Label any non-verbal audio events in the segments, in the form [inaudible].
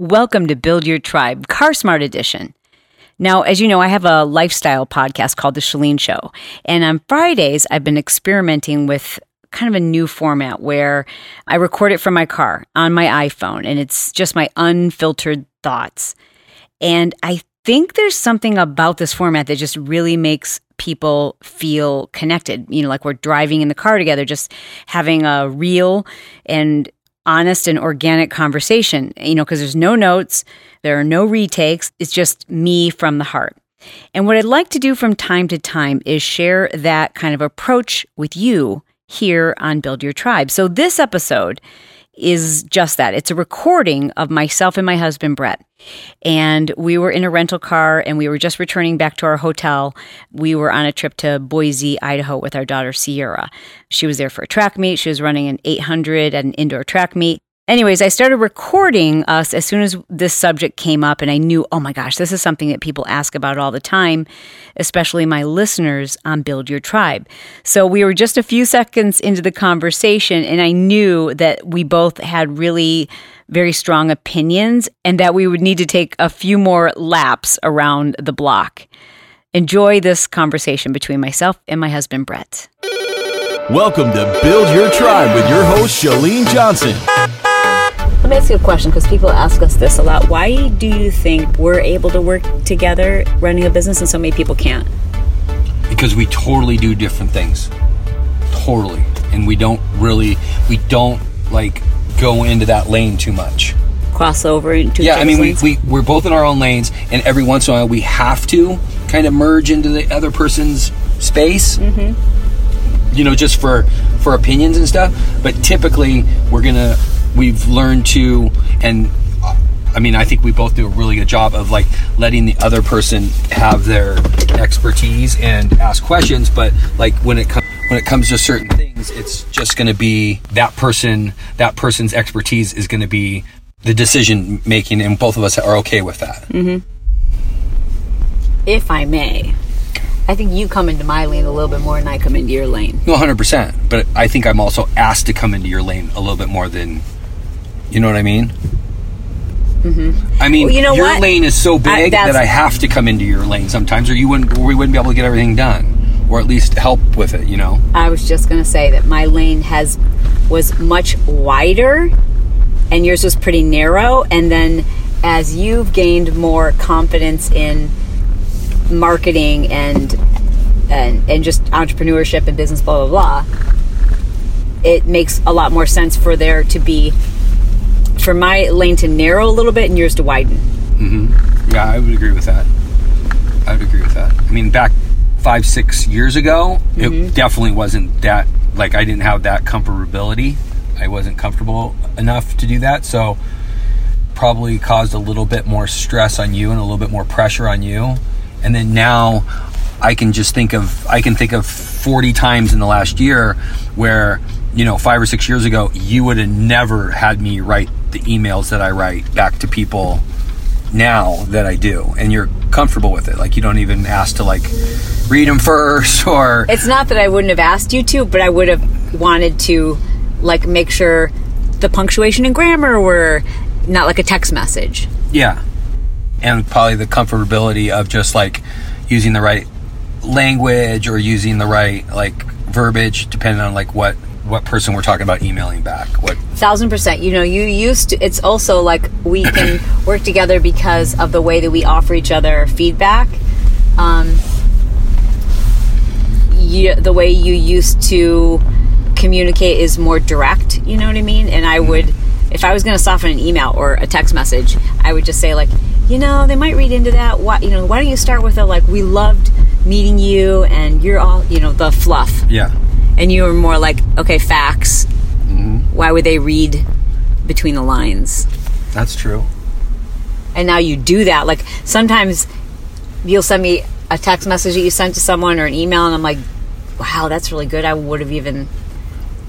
Welcome to Build Your Tribe, Car Smart Edition. Now, as you know, I have a lifestyle podcast called The Chalene Show. And on Fridays, I've been experimenting with kind of a new format where I record it from my car on my iPhone and it's just my unfiltered thoughts. And I think there's something about this format that just really makes people feel connected. You know, like we're driving in the car together, just having a real and honest and organic conversation, you know, because there's no notes, there are no retakes, it's just me from the heart. And what I'd like to do from time to time is share that kind of approach with you here on Build Your Tribe. So this episode is just that. It's a recording of myself and my husband, Brett. And we were in a rental car and we were just returning back to our hotel. We were on a trip to Boise, Idaho with our daughter, Sierra. She was there for a track meet. She was running an 800 at an indoor track meet. Anyways, I started recording us as soon as this subject came up, and I knew, oh my gosh, this is something that people ask about all the time, especially my listeners on Build Your Tribe. So we were just a few seconds into the conversation, and I knew that we both had really very strong opinions and that we would need to take a few more laps around the block. Enjoy this conversation between myself and my husband, Brett. Welcome to Build Your Tribe with your host, Chalene Johnson. Me ask you a question because people ask us this a lot. Why do you think we're able to work together running a business and so many people can't? Because we totally do different things. Totally. And we don't really, we don't like go into that lane too much. Cross over into Yeah, I mean, we, we, we're both in our own lanes, and every once in a while we have to kind of merge into the other person's space. Mm-hmm. You know, just for for opinions and stuff. But typically, we're gonna we've learned to and I mean, I think we both do a really good job of like letting the other person have their expertise and ask questions. But like when it comes when it comes to certain things, it's just going to be that person. That person's expertise is going to be the decision making, and both of us are okay with that. Mm-hmm. If I may, I think you come into my lane a little bit more than I come into your lane. No, hundred percent. But I think I'm also asked to come into your lane a little bit more than you know what I mean? Mm-hmm. I mean, Well, you know your what? lane is so big that's- that I have to come into your lane sometimes, or you wouldn't, or we wouldn't be able to get everything done, or at least help with it. You know? I was just going to say that my lane has was much wider and yours was pretty narrow and then as you've gained more confidence in marketing and and and just entrepreneurship and business blah blah blah it makes a lot more sense for there to be for my lane to narrow a little bit and yours to widen Yeah, I would agree with that. I would agree with that. I mean, back five, six years ago, Mm-hmm. it definitely wasn't that. Like, I didn't have that comfortability. I wasn't comfortable enough to do that, so probably caused a little bit more stress on you and a little bit more pressure on you. And then now, I can just think of I can think of 40 times in the last year where you know five or six years ago you would have never had me write the emails that I write back to people now that I do, and you're comfortable with it. Like you don't even ask to like read them first, [laughs] or It's not that I wouldn't have asked you to, but I would have wanted to like make sure the punctuation and grammar were not like a text message. yeah, and probably the comfortability of just like using the right language or using the right like verbiage, depending on like what what person we're talking about emailing back. What Thousand percent. You know, you used to, it's also like we [clears throat] can work together because of the way that we offer each other feedback. Um, you, the way you used to communicate is more direct, you know what I mean? And I would, if I was going to soften an email or a text message, I would just say, like, you know, they might read into that. Why, you know, why don't you start with a, like, we loved meeting you and you're all, you know, the fluff. yeah, And you were more like, okay, facts. Why would they read between the lines? that's true. And now you do that. Like sometimes you'll send me a text message that you sent to someone or an email, and I'm like, wow, that's really good. I would have even,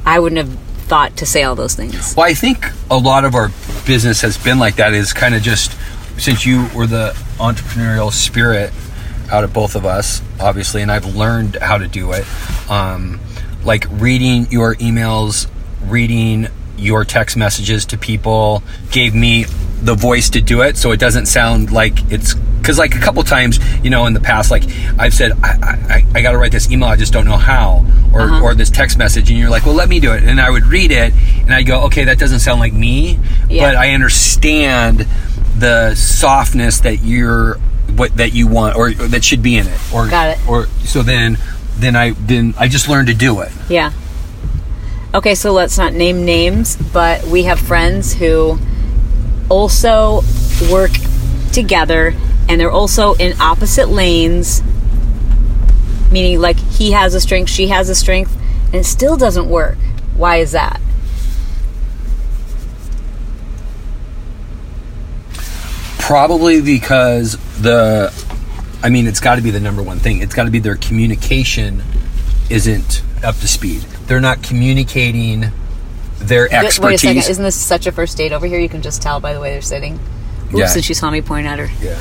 I wouldn't have thought to say all those things. Well, I think a lot of our business has been like that. Is kind of just since you were the entrepreneurial spirit out of both of us, obviously, and I've learned how to do it. Um, like reading your emails, reading your text messages to people gave me the voice to do it so it doesn't sound like it's because like a couple times you know in the past like i've said i i, I got to write this email i just don't know how or Uh-huh. or this text message and you're like well let me do it and i would read it and i'd go okay that doesn't sound like me Yeah. but i understand the softness that you're what that you want or, or that should be in it or Got it. or so then then i then i just learned to do it Yeah. Okay, so let's not name names, but we have friends who also work together and they're also in opposite lanes, meaning like he has a strength, she has a strength, and it still doesn't work. Why is that? Probably because the, I mean, it's got to be the number one thing. It's got to be their communication isn't up to speed. They're not communicating their Wait- expertise. Wait a second, isn't this such a first date over here? You can just tell by the way they're sitting. Oops, Yeah. and she saw me point at her. yeah,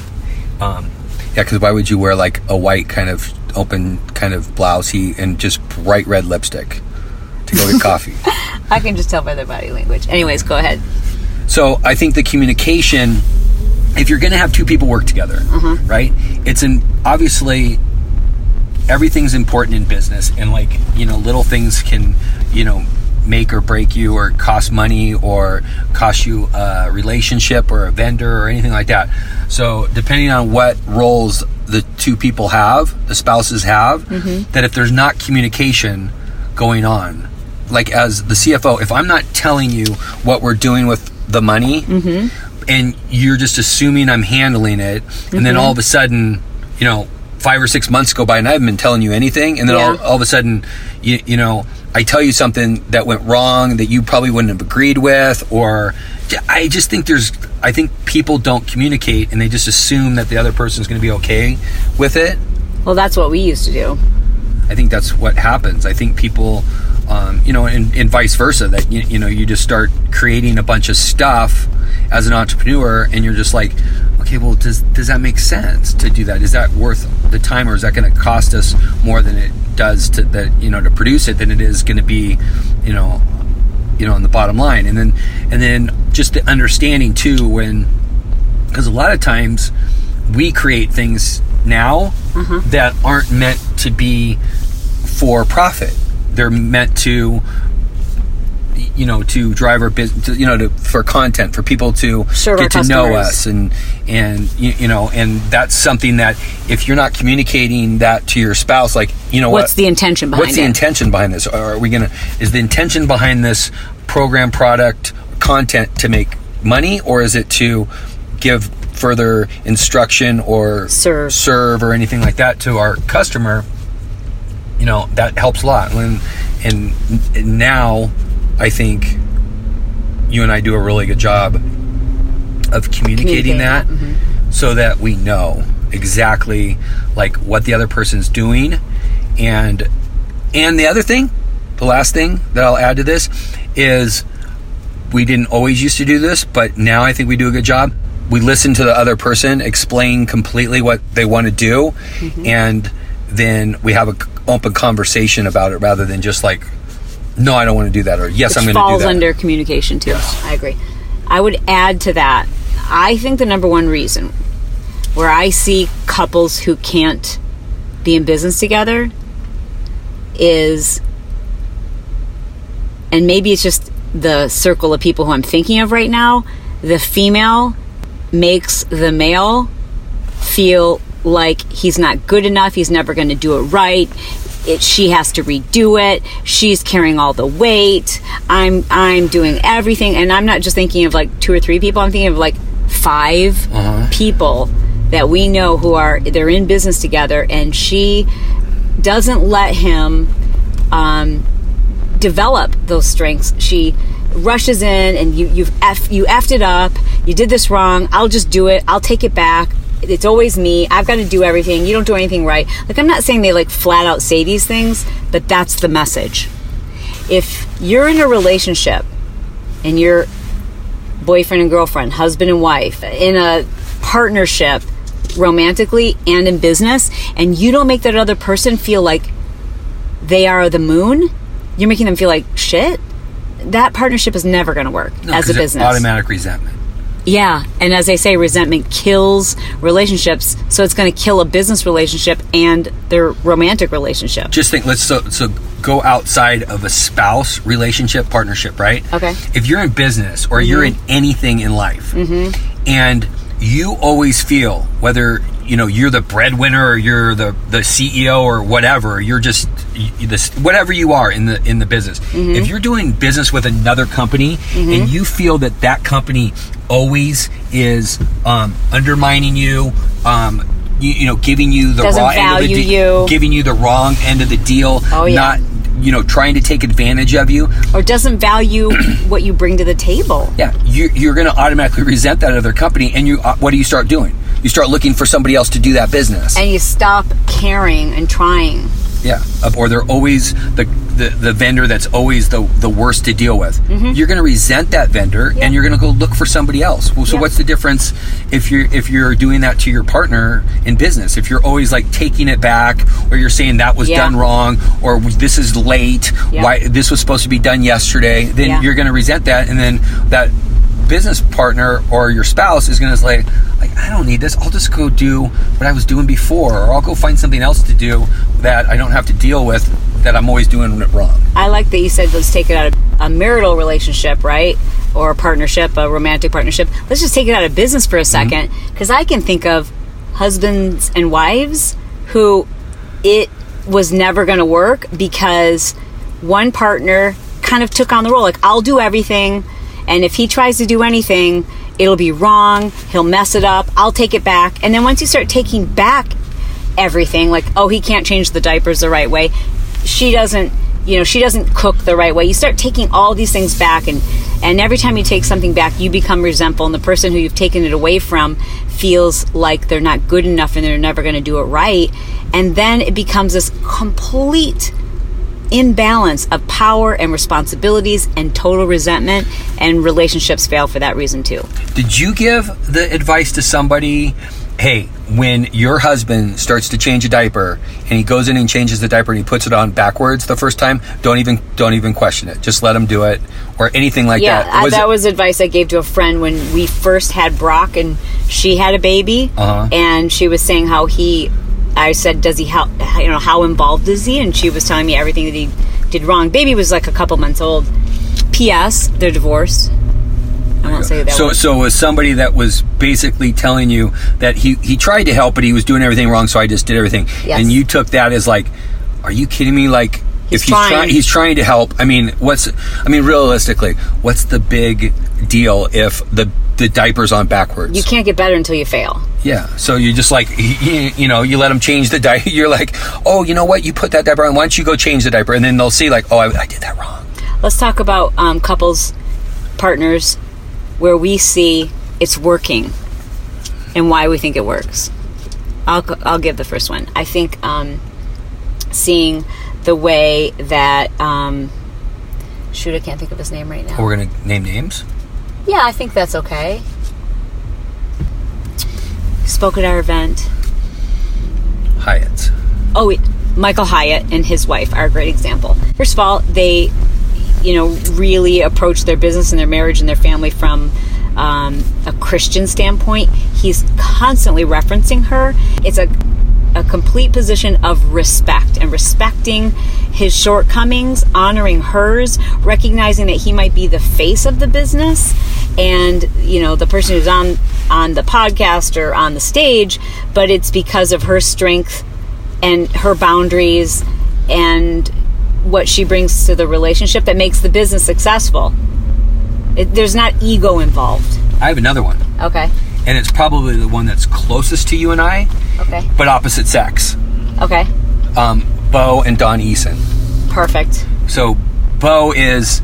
um, yeah. Because why would you wear like a white kind of open kind of blousey and just bright red lipstick to go get [laughs] coffee? I can just tell by their body language. Anyways, go ahead. So I think the communication, if you're going to have two people work together, mm-hmm. right? It's an obviously everything's important in business, and like you know, little things can you know make or break you, or cost money, or cost you a relationship, or a vendor, or anything like that. So depending on what roles the two people have, the spouses have, mm-hmm. that if there's not communication going on, like as the CFO, if I'm not telling you what we're doing with the money, mm-hmm. And you're just assuming I'm handling it, and then mm-hmm. all of a sudden, you know, five or six months go by and I haven't been telling you anything, and then all, all of a sudden, you, you know, I tell you something that went wrong that you probably wouldn't have agreed with, or I just think there's, I think people don't communicate and they just assume that the other person's going to be okay with it. Well, that's what we used to do. I think that's what happens. I think people, um, you know, and, and vice versa. That you, you know, you just start creating a bunch of stuff as an entrepreneur, and you're just like, okay, well, does does that make sense to do that? Is that worth the time, or is that going to cost us more than it does to that you know to produce it than it is going to be, you know, you know, on the bottom line, and then and then just the understanding too when because a lot of times we create things now that aren't meant to be for profit. They're meant to, you know, to drive our business, you know, to, for content, for people to Serve get to know us, and and you, you know, and that's something that if you're not communicating that to your spouse, like you know, What's what, the intention behind what's the intention behind this? Are we gonna? Is the intention behind this program, product, content to make money, or is it to give further instruction or Serve. serve or anything like that to our customer? You know that helps a lot. When and, and now, I think you and I do a really good job of communicating, Communicating that, that, so that we know exactly like what the other person's doing and and the other thing the last thing that I'll add to this is we didn't always used to do this but now I think we do a good job we listen to the other person explain completely what they want to do Mm-hmm. and then we have an open conversation about it rather than just like no I don't want to do that or yes I'm Which going to do that. falls under communication too. Yes. I agree. I would add to that. I think the number one reason where I see couples who can't be in business together is, and maybe it's just the circle of people who I'm thinking of right now. The female makes the male feel like he's not good enough, he's never going to do it right. It, she has to redo it. She's carrying all the weight. I'm I'm doing everything, and I'm not just thinking of like two or three people. I'm thinking of like 5 people that we know who are they're in business together, and she doesn't let him um, develop those strengths. She rushes in and you you've f you effed it up. You did this wrong. I'll just do it. I'll take it back. It's always me. I've got to do everything. You don't do anything right. Like I'm not saying they like flat out say these things, but that's the message. If you're in a relationship and you're boyfriend and girlfriend, husband and wife, in a partnership romantically and in business, and you don't make that other person feel like they are the moon, you're making them feel like shit. That partnership is never going to work No, as a business. automatic resentment Yeah, and as they say, resentment kills relationships. So it's going to kill a business relationship and their romantic relationship. Just think. Let's so so go outside of a spouse relationship partnership, right? Okay. If you're in business or you're mm-hmm. in anything in life, mm-hmm. and you always feel whether you know you're the breadwinner or you're the the CEO or whatever, you're just you, this whatever you are in the in the business. Mm-hmm. If you're doing business with another company and you feel that that company always is um, undermining you. Um, you, you know, giving you the Doesn't raw end of the value you. giving you the wrong end of the deal, Oh, yeah. not you know trying to take advantage of you. Or doesn't value [clears throat] what you bring to the table. Yeah, you, you're going to automatically resent that other company, and you uh, what do you start doing? You start looking for somebody else to do that business. And you stop caring and trying. yeah, or they're always the, the the vendor that's always the the worst to deal with. You're going to resent that vendor, Mm-hmm. Yeah. and you're going to go look for somebody else. Well, so Yeah. what's the difference if you're if you're doing that to your partner in business? If you're always like taking it back, or you're saying that was Yeah. done wrong, or this is late, why this was supposed to be done yesterday, then you're going to resent that, and then that business partner or your spouse is going to say, like I don't need this. I'll just go do what I was doing before, or I'll go find something else to do that I don't have to deal with that I'm always doing it wrong. I like that you said let's take it out of a marital relationship, right? Or a partnership, a romantic partnership. Let's just take it out of business for a mm-hmm. second. Because I can think of husbands and wives who it was never going to work because one partner kind of took on the role like, I'll do everything. And if he tries to do anything, it'll be wrong. He'll mess it up. I'll take it back. And then once you start taking back everything like oh he can't change the diapers the right way she doesn't you know she doesn't cook the right way you start taking all these things back and and every time you take something back you become resentful and the person who you've taken it away from feels like they're not good enough and they're never going to do it right and then it becomes this complete imbalance of power and responsibilities and total resentment and relationships fail for that reason too Did you give the advice to somebody? Hey, when your husband starts to change a diaper and he goes in and changes the diaper and he puts it on backwards the first time, don't even don't even question it. Just let him do it or anything like yeah, that. Was that it- was advice I gave to a friend when we first had Brock and she had a baby, Uh-huh. and she was saying how he. I said, "Does he how you know how involved is he?" And she was telling me everything that he did wrong. Baby was like a couple months old. P.S. They're divorced. I won't say that. So, word. so it was somebody that was basically telling you that he he tried to help, but he was doing everything wrong. So I just did everything, Yes. and you took that as like, are you kidding me? Like, He's if he's trying. trying, he's trying to help. I mean, what's? I mean, realistically, what's the big deal if the the diaper's on backwards? you can't get better until you fail. Yeah. So you just like you, you know you let them change the diaper. [laughs] You're like, oh, you know what? You put that diaper on. Why don't you go change the diaper? And then they'll see like, oh, I, I did that wrong. Let's talk about um, couples, partners, where we see it's working and why we think it works. I'll, I'll give the first one. I think um, seeing the way that, um, shoot, I can't think of his name right now. We're gonna name names. Yeah, I think that's okay. Spoke at our event. Hyatt. Oh, wait, Michael Hyatt and his wife are a great example. First of all, they, you know, really approach their business and their marriage and their family from um, a Christian standpoint. He's constantly referencing her. It's a a complete position of respect and respecting his shortcomings, honoring hers, recognizing that he might be the face of the business and you know the person who's on on the podcast or on the stage, but it's because of her strength and her boundaries and what she brings to the relationship that makes the business successful. It, there's not ego involved. I have another one, Okay. And it's probably the one that's closest to you and I, Okay. but opposite sex. Okay. Um, Bo and Dawn Eason. Perfect. So Bo is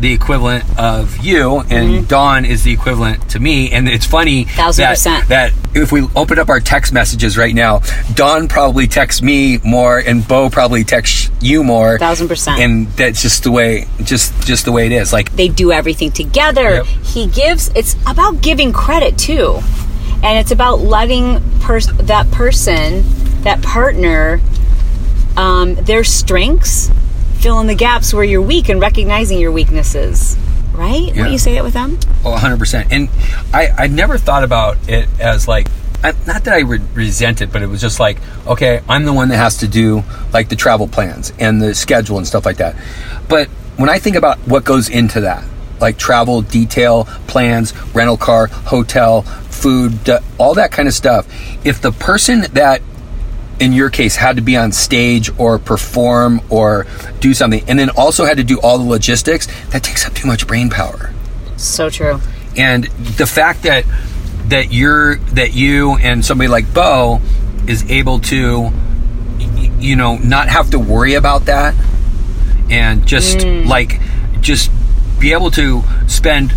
the equivalent of you, and Dawn is the equivalent to me. And it's funny Mm-hmm. That, that if we open up our text messages right now, Dawn probably texts me more, and Bo probably texts you more. Thousand percent. And that's just the way, just just the way it is. Like they do everything together. Yep. He gives. It's about giving credit too, and it's about letting pers- that person, that partner, um, their strengths fill in the gaps where you're weak and recognizing your weaknesses. right? Yeah. Wouldn't you say it with them? Oh, 100%. And I, I never thought about it as like, I, not that I re- resent it, but it was just like, okay, I'm the one that has to do like the travel plans and the schedule and stuff like that. But when I think about what goes into that, like travel detail plans, rental car, hotel, food, all that kind of stuff, if the person that in your case had to be on stage or perform or do something and then also had to do all the logistics, that takes up too much brain power So true. and the fact that that you're that you and somebody like Bo is able to you know not have to worry about that and just mm. like just be able to spend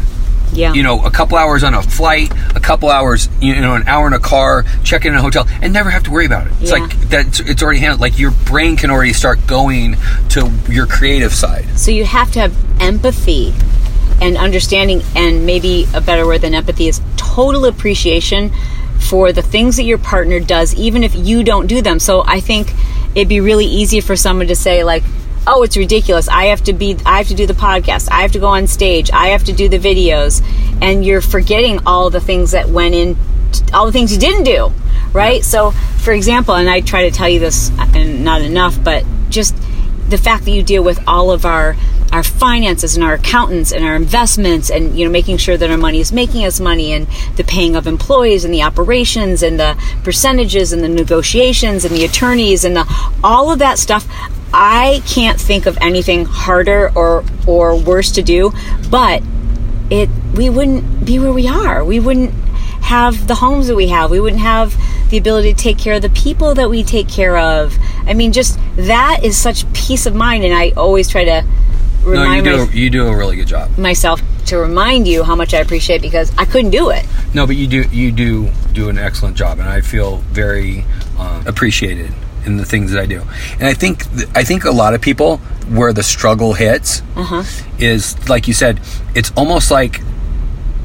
Yeah. you know a couple hours on a flight a couple hours you know an hour in a car check in a hotel and never have to worry about it it's Yeah. like that it's already handled like your brain can already start going to your creative side So you have to have empathy and understanding, and maybe a better word than empathy is total appreciation for the things that your partner does, even if you don't do them. So I think it'd be really easy for someone to say, like, oh, it's ridiculous. I have to be, I have to do the podcast. I have to go on stage. I have to do the videos. And you're forgetting all the things that went in, all the things you didn't do, right? So, for example, and I try to tell you this, and not enough, but just the fact that you deal with all of our our finances and our accountants and our investments and you know making sure that our money is making us money and the paying of employees and the operations and the percentages and the negotiations and the attorneys and the all of that stuff I can't think of anything harder or or worse to do but it we wouldn't be where we are. We wouldn't have the homes that we have. We wouldn't have the ability to take care of the people that we take care of. I mean just that is such peace of mind and i always try to no you remind do my- you do a really good job. myself to remind you how much i appreciate because i couldn't do it. No, but you do you do do an excellent job, and I feel very um, appreciated in the things that I do. And I think I think a lot of people where the struggle hits is like you said, it's almost like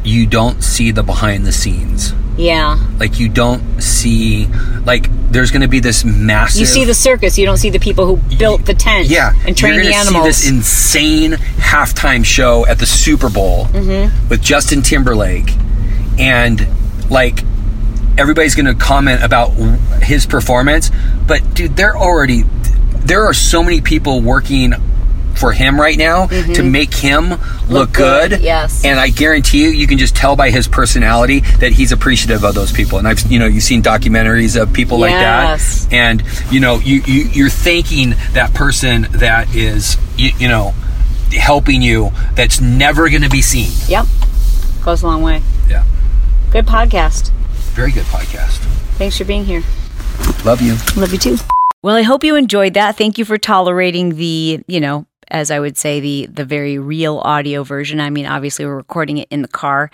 you don't see the behind the scenes. yeah Like you don't see like there's going to be this massive. you see the circus you don't see the people who built the tent yeah, and trained you're the animals See this insane halftime show at the Super Bowl Mm-hmm. with Justin Timberlake, and like everybody's going to comment about his performance. But dude, they're already there are so many people working for him right now to make him look, Mm-hmm. Look good. good, yes. And I guarantee you, you can just tell by his personality that he's appreciative of those people. And I've, you know, you've seen documentaries of people like that, and you know, you, you you're thanking that person that is, you, you know, helping you. That's never going to be seen. yep goes a long way Yeah, good podcast very good podcast. thanks for being here Love you. love you too well i hope you enjoyed that thank you for tolerating the you know as I would say, the the very real audio version. I mean, obviously, we're recording it in the car.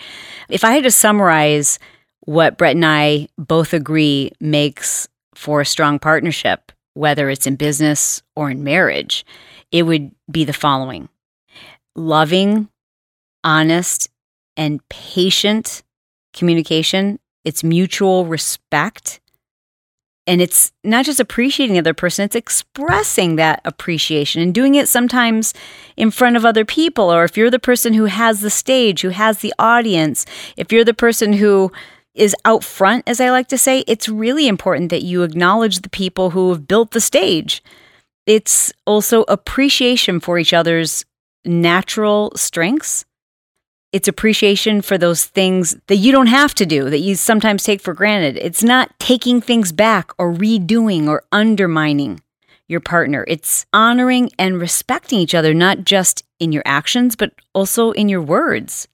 If I had to summarize what Brett and I both agree makes for a strong partnership, whether it's in business or in marriage, it would be the following: loving, honest, and patient communication. It's mutual respect. And it's not just appreciating the other person, it's expressing that appreciation and doing it sometimes in front of other people. Or if you're the person who has the stage, who has the audience, if you're the person who is out front, as I like to say, it's really important that you acknowledge the people who have built the stage. It's also appreciation for each other's natural strengths. It's appreciation for those things that you don't have to do, that you sometimes take for granted. It's not taking things back or redoing or undermining your partner. It's honoring and respecting each other, not just in your actions, but also in your words.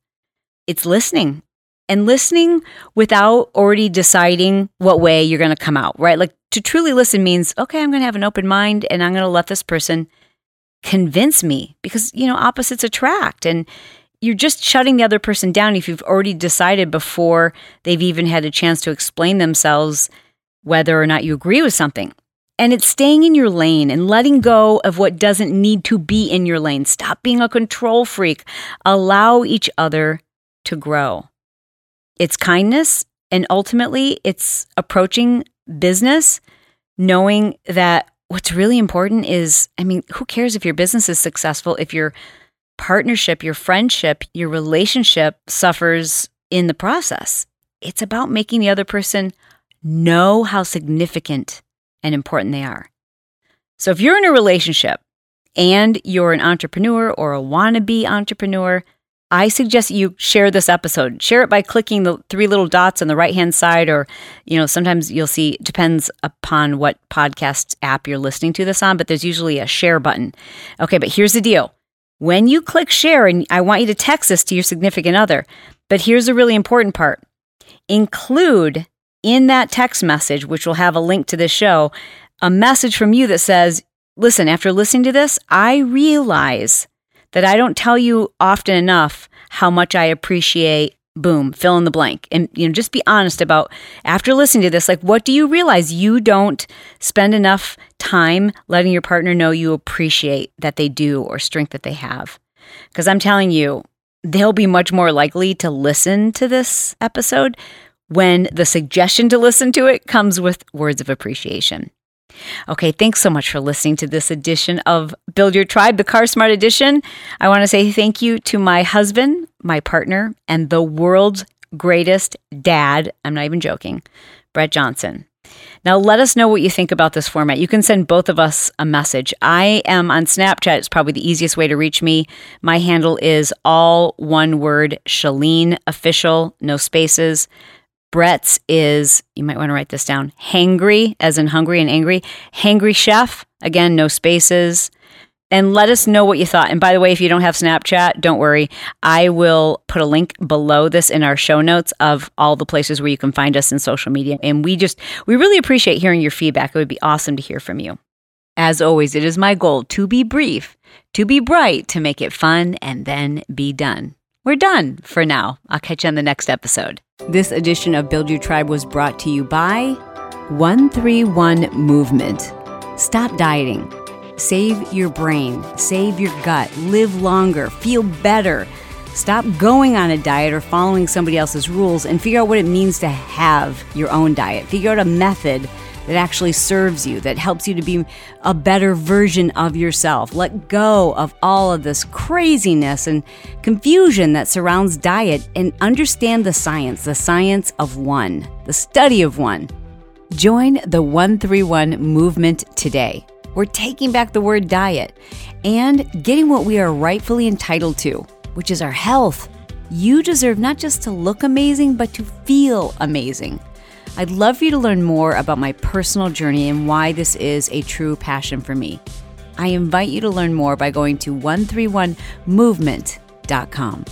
It's listening and listening without already deciding what way you're going to come out, right? Like to truly listen means, okay, I'm going to have an open mind and I'm going to let this person convince me because, you know, opposites attract. And you're just shutting the other person down if you've already decided before they've even had a chance to explain themselves whether or not you agree with something. And it's staying in your lane and letting go of what doesn't need to be in your lane. Stop being a control freak. Allow each other to grow. It's kindness, and ultimately, it's approaching business knowing that what's really important is I mean, who cares if your business is successful if your partnership, your friendship, your relationship suffers in the process. It's about making the other person know how significant and important they are. So if you're in a relationship and you're an entrepreneur or a wannabe entrepreneur, I suggest you share this episode. Share it by clicking the three little dots on the right hand side, or, you know, sometimes you'll see, depends upon what podcast app you're listening to this on, but there's usually a share button. Okay, but here's the deal. When you click share, and I want you to text this to your significant other, but here's a really important part. Include in that text message, which will have a link to this show, a message from you that says, Listen, after listening to this, I realize that I don't tell you often enough how much I appreciate boom fill in the blank. And you know just be honest about after listening to this like what do you realize? You don't spend enough time letting your partner know you appreciate that they do or strength that they have. Because i'm telling you they'll be much more likely to listen to this episode when the suggestion to listen to it comes with words of appreciation. Okay, thanks so much for listening to this edition of Build Your Tribe, the Car Smart edition. I want to say thank you to my husband, my partner, and the world's greatest dad. I'm not even joking, Brett Johnson. Now, let us know what you think about this format. You can send both of us a message. I am on Snapchat. It's probably the easiest way to reach me. My handle is all one word, Chalene Official, no spaces. Brett's is, you might want to write this down, hangry, as in hungry and angry. Hangry chef, again, no spaces. And let us know what you thought. And by the way, if you don't have Snapchat, don't worry. I will put a link below this in our show notes of all the places where you can find us in social media. And we just, we really appreciate hearing your feedback. It would be awesome to hear from you. As always, it is my goal to be brief, to be bright, to make it fun, and then be done. We're done for now. I'll catch you on the next episode. This edition of Build Your Tribe was brought to you by 131 Movement. Stop dieting. Save your brain, save your gut, live longer, feel better. Stop going on a diet or following somebody else's rules and figure out what it means to have your own diet. Figure out a method that actually serves you, that helps you to be a better version of yourself. Let go of all of this craziness and confusion that surrounds diet and understand the science, the science of one, the study of one. Join the 131 movement today. We're taking back the word diet and getting what we are rightfully entitled to, which is our health. You deserve not just to look amazing, but to feel amazing. I'd love for you to learn more about my personal journey and why this is a true passion for me. I invite you to learn more by going to 131movement.com.